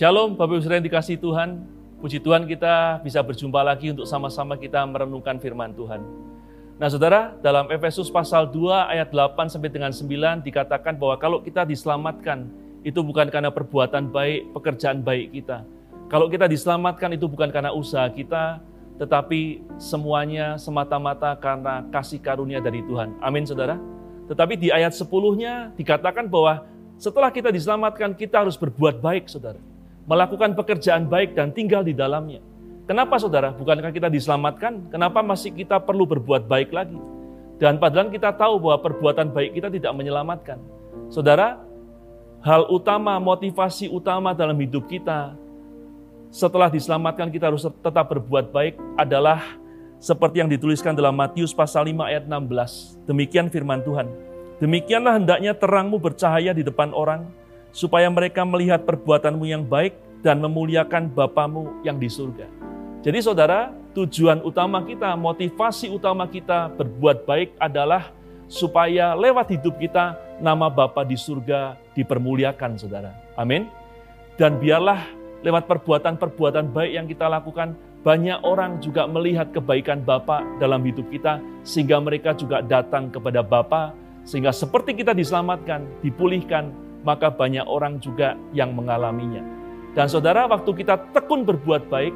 Shalom, Bapak Ibu Saudara yang dikasih Tuhan. Puji Tuhan kita bisa berjumpa lagi untuk sama-sama kita merenungkan firman Tuhan. Nah saudara, dalam Efesus pasal 2 ayat 8 sampai dengan 9 dikatakan bahwa kalau kita diselamatkan, itu bukan karena perbuatan baik, pekerjaan baik kita. Kalau kita diselamatkan itu bukan karena usaha kita, tetapi semuanya semata-mata karena kasih karunia dari Tuhan. Amin saudara. Tetapi di ayat 10-nya dikatakan bahwa setelah kita diselamatkan, kita harus berbuat baik saudara melakukan pekerjaan baik dan tinggal di dalamnya. Kenapa saudara? Bukankah kita diselamatkan? Kenapa masih kita perlu berbuat baik lagi? Dan padahal kita tahu bahwa perbuatan baik kita tidak menyelamatkan. Saudara, hal utama, motivasi utama dalam hidup kita setelah diselamatkan kita harus tetap berbuat baik adalah seperti yang dituliskan dalam Matius pasal 5 ayat 16. Demikian firman Tuhan. Demikianlah hendaknya terangmu bercahaya di depan orang, supaya mereka melihat perbuatanmu yang baik dan memuliakan Bapamu yang di surga. Jadi saudara, tujuan utama kita, motivasi utama kita berbuat baik adalah supaya lewat hidup kita nama Bapa di surga dipermuliakan saudara. Amin. Dan biarlah lewat perbuatan-perbuatan baik yang kita lakukan, banyak orang juga melihat kebaikan Bapa dalam hidup kita, sehingga mereka juga datang kepada Bapa, sehingga seperti kita diselamatkan, dipulihkan, maka banyak orang juga yang mengalaminya. Dan saudara, waktu kita tekun berbuat baik,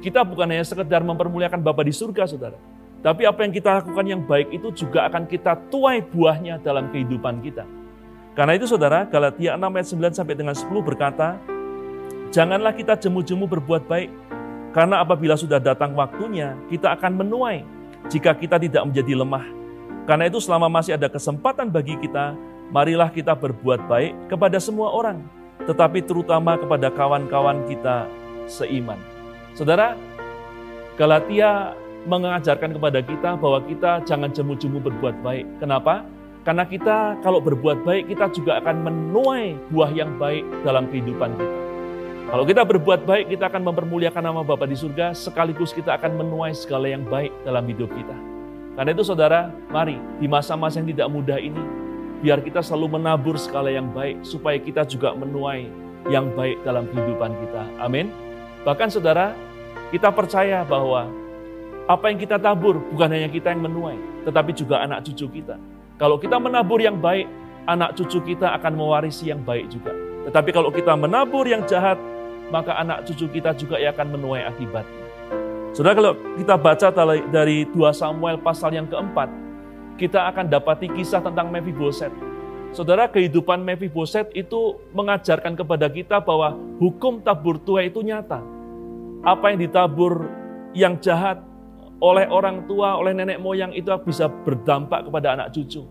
kita bukan hanya sekedar mempermuliakan Bapa di surga, saudara. Tapi apa yang kita lakukan yang baik itu juga akan kita tuai buahnya dalam kehidupan kita. Karena itu saudara, Galatia 6 ayat 9 sampai dengan 10 berkata, Janganlah kita jemu-jemu berbuat baik, karena apabila sudah datang waktunya, kita akan menuai jika kita tidak menjadi lemah. Karena itu selama masih ada kesempatan bagi kita, marilah kita berbuat baik kepada semua orang, tetapi terutama kepada kawan-kawan kita seiman. Saudara, Galatia mengajarkan kepada kita bahwa kita jangan jemu-jemu berbuat baik. Kenapa? Karena kita kalau berbuat baik, kita juga akan menuai buah yang baik dalam kehidupan kita. Kalau kita berbuat baik, kita akan mempermuliakan nama Bapa di surga, sekaligus kita akan menuai segala yang baik dalam hidup kita. Karena itu saudara, mari di masa-masa yang tidak mudah ini, Biar kita selalu menabur skala yang baik, supaya kita juga menuai yang baik dalam kehidupan kita. Amin. Bahkan saudara, kita percaya bahwa apa yang kita tabur bukan hanya kita yang menuai, tetapi juga anak cucu kita. Kalau kita menabur yang baik, anak cucu kita akan mewarisi yang baik juga. Tetapi kalau kita menabur yang jahat, maka anak cucu kita juga akan menuai akibatnya. Saudara, kalau kita baca dari 2 Samuel pasal yang keempat, kita akan dapati kisah tentang Mephiboset. Saudara, kehidupan Mephiboset itu mengajarkan kepada kita bahwa hukum tabur tuai itu nyata. Apa yang ditabur yang jahat oleh orang tua, oleh nenek moyang itu bisa berdampak kepada anak cucu.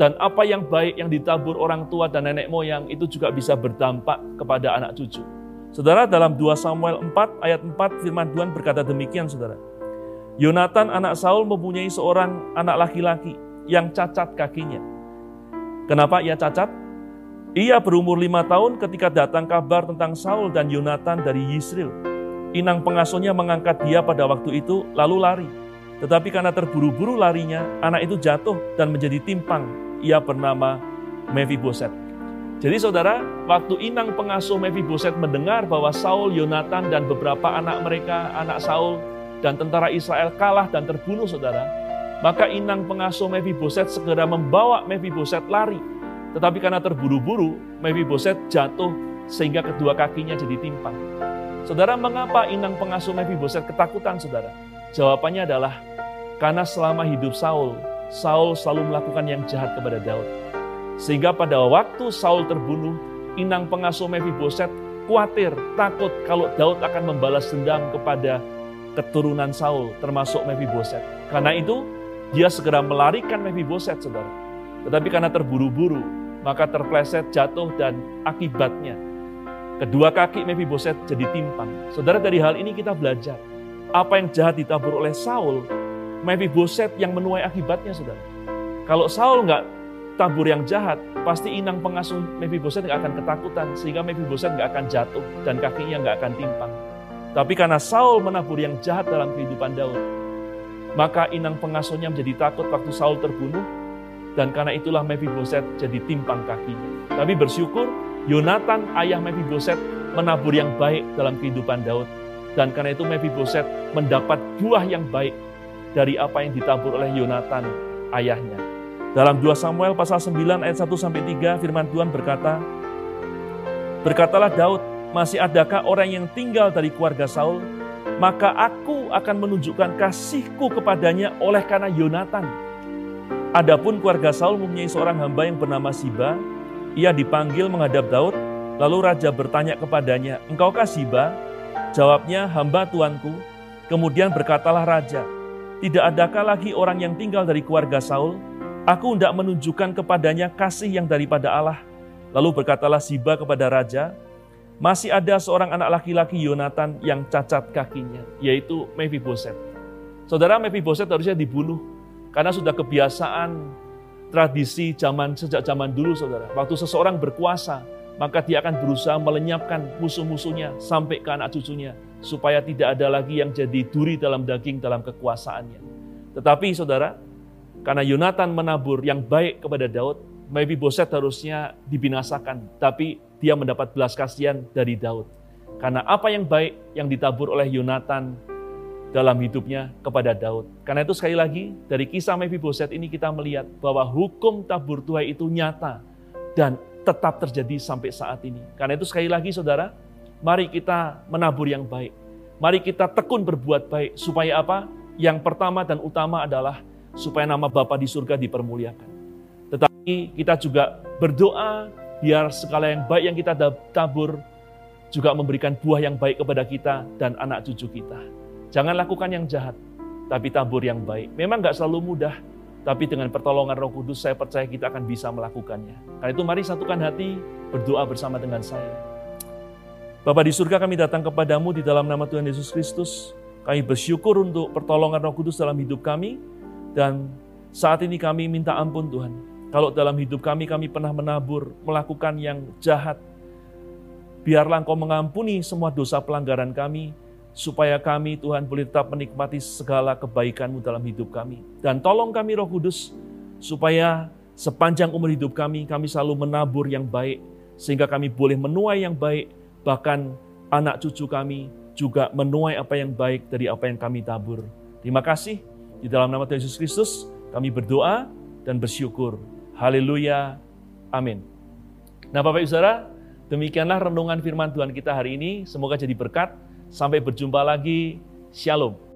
Dan apa yang baik yang ditabur orang tua dan nenek moyang itu juga bisa berdampak kepada anak cucu. Saudara, dalam 2 Samuel 4 ayat 4 firman Tuhan berkata demikian, saudara. Yonatan anak Saul mempunyai seorang anak laki-laki yang cacat kakinya. Kenapa ia cacat? Ia berumur lima tahun ketika datang kabar tentang Saul dan Yonatan dari Yisrael. Inang pengasuhnya mengangkat dia pada waktu itu lalu lari. Tetapi karena terburu-buru larinya, anak itu jatuh dan menjadi timpang. Ia bernama Mephiboset. Jadi saudara, waktu inang pengasuh Mephiboset mendengar bahwa Saul, Yonatan, dan beberapa anak mereka, anak Saul, dan tentara Israel kalah dan terbunuh saudara, maka inang pengasuh Mephiboset segera membawa Mephiboset lari. Tetapi karena terburu-buru, Mephiboset jatuh sehingga kedua kakinya jadi timpang. Saudara, mengapa inang pengasuh Mephiboset ketakutan saudara? Jawabannya adalah karena selama hidup Saul, Saul selalu melakukan yang jahat kepada Daud. Sehingga pada waktu Saul terbunuh, inang pengasuh Mephiboset khawatir, takut kalau Daud akan membalas dendam kepada keturunan Saul, termasuk Mephiboset. Karena itu, dia segera melarikan Mephiboset, saudara. Tetapi karena terburu-buru, maka terpleset, jatuh, dan akibatnya kedua kaki Mephiboset jadi timpang. Saudara, dari hal ini kita belajar. Apa yang jahat ditabur oleh Saul, Mephiboset yang menuai akibatnya, saudara. Kalau Saul nggak tabur yang jahat, pasti inang pengasuh Mephiboset nggak akan ketakutan, sehingga Mephiboset nggak akan jatuh dan kakinya nggak akan timpang. Tapi karena Saul menabur yang jahat dalam kehidupan Daud, maka inang pengasuhnya menjadi takut waktu Saul terbunuh, dan karena itulah Mephiboset jadi timpang kakinya. Tapi bersyukur Yonatan ayah Mephiboset menabur yang baik dalam kehidupan Daud. Dan karena itu Mephiboset mendapat buah yang baik dari apa yang ditabur oleh Yonatan ayahnya. Dalam 2 Samuel pasal 9 ayat 1 sampai 3 firman Tuhan berkata, Berkatalah Daud, masih adakah orang yang tinggal dari keluarga Saul? Maka aku akan menunjukkan kasihku kepadanya oleh karena Yonatan. Adapun keluarga Saul mempunyai seorang hamba yang bernama Siba. Ia dipanggil menghadap Daud, lalu raja bertanya kepadanya, Engkaukah Siba? Jawabnya, hamba tuanku. Kemudian berkatalah raja, Tidak adakah lagi orang yang tinggal dari keluarga Saul? Aku hendak menunjukkan kepadanya kasih yang daripada Allah. Lalu berkatalah Siba kepada raja, masih ada seorang anak laki-laki Yonatan yang cacat kakinya, yaitu Mephiboset. Saudara Mephiboset harusnya dibunuh karena sudah kebiasaan tradisi zaman sejak zaman dulu saudara. Waktu seseorang berkuasa, maka dia akan berusaha melenyapkan musuh-musuhnya sampai ke anak cucunya. Supaya tidak ada lagi yang jadi duri dalam daging dalam kekuasaannya. Tetapi saudara, karena Yonatan menabur yang baik kepada Daud, Mephiboset harusnya dibinasakan, tapi dia mendapat belas kasihan dari Daud. Karena apa yang baik yang ditabur oleh Yonatan dalam hidupnya kepada Daud. Karena itu sekali lagi dari kisah Mephiboset ini kita melihat bahwa hukum tabur tuai itu nyata dan tetap terjadi sampai saat ini. Karena itu sekali lagi saudara, mari kita menabur yang baik. Mari kita tekun berbuat baik supaya apa? Yang pertama dan utama adalah supaya nama Bapa di surga dipermuliakan. Kita juga berdoa biar segala yang baik yang kita tabur juga memberikan buah yang baik kepada kita dan anak cucu kita. Jangan lakukan yang jahat, tapi tabur yang baik. Memang nggak selalu mudah, tapi dengan pertolongan Roh Kudus saya percaya kita akan bisa melakukannya. Karena itu mari satukan hati, berdoa bersama dengan saya. Bapak di surga kami datang kepadamu di dalam nama Tuhan Yesus Kristus. Kami bersyukur untuk pertolongan Roh Kudus dalam hidup kami. Dan saat ini kami minta ampun Tuhan. Kalau dalam hidup kami, kami pernah menabur, melakukan yang jahat, biarlah Engkau mengampuni semua dosa pelanggaran kami, supaya kami Tuhan boleh tetap menikmati segala kebaikan-Mu dalam hidup kami. Dan tolong kami Roh Kudus, supaya sepanjang umur hidup kami, kami selalu menabur yang baik, sehingga kami boleh menuai yang baik, bahkan anak cucu kami juga menuai apa yang baik dari apa yang kami tabur. Terima kasih, di dalam nama Tuhan Yesus Kristus, kami berdoa dan bersyukur. Haleluya. Amin. Nah Bapak Ibu Saudara, demikianlah renungan firman Tuhan kita hari ini. Semoga jadi berkat. Sampai berjumpa lagi. Shalom.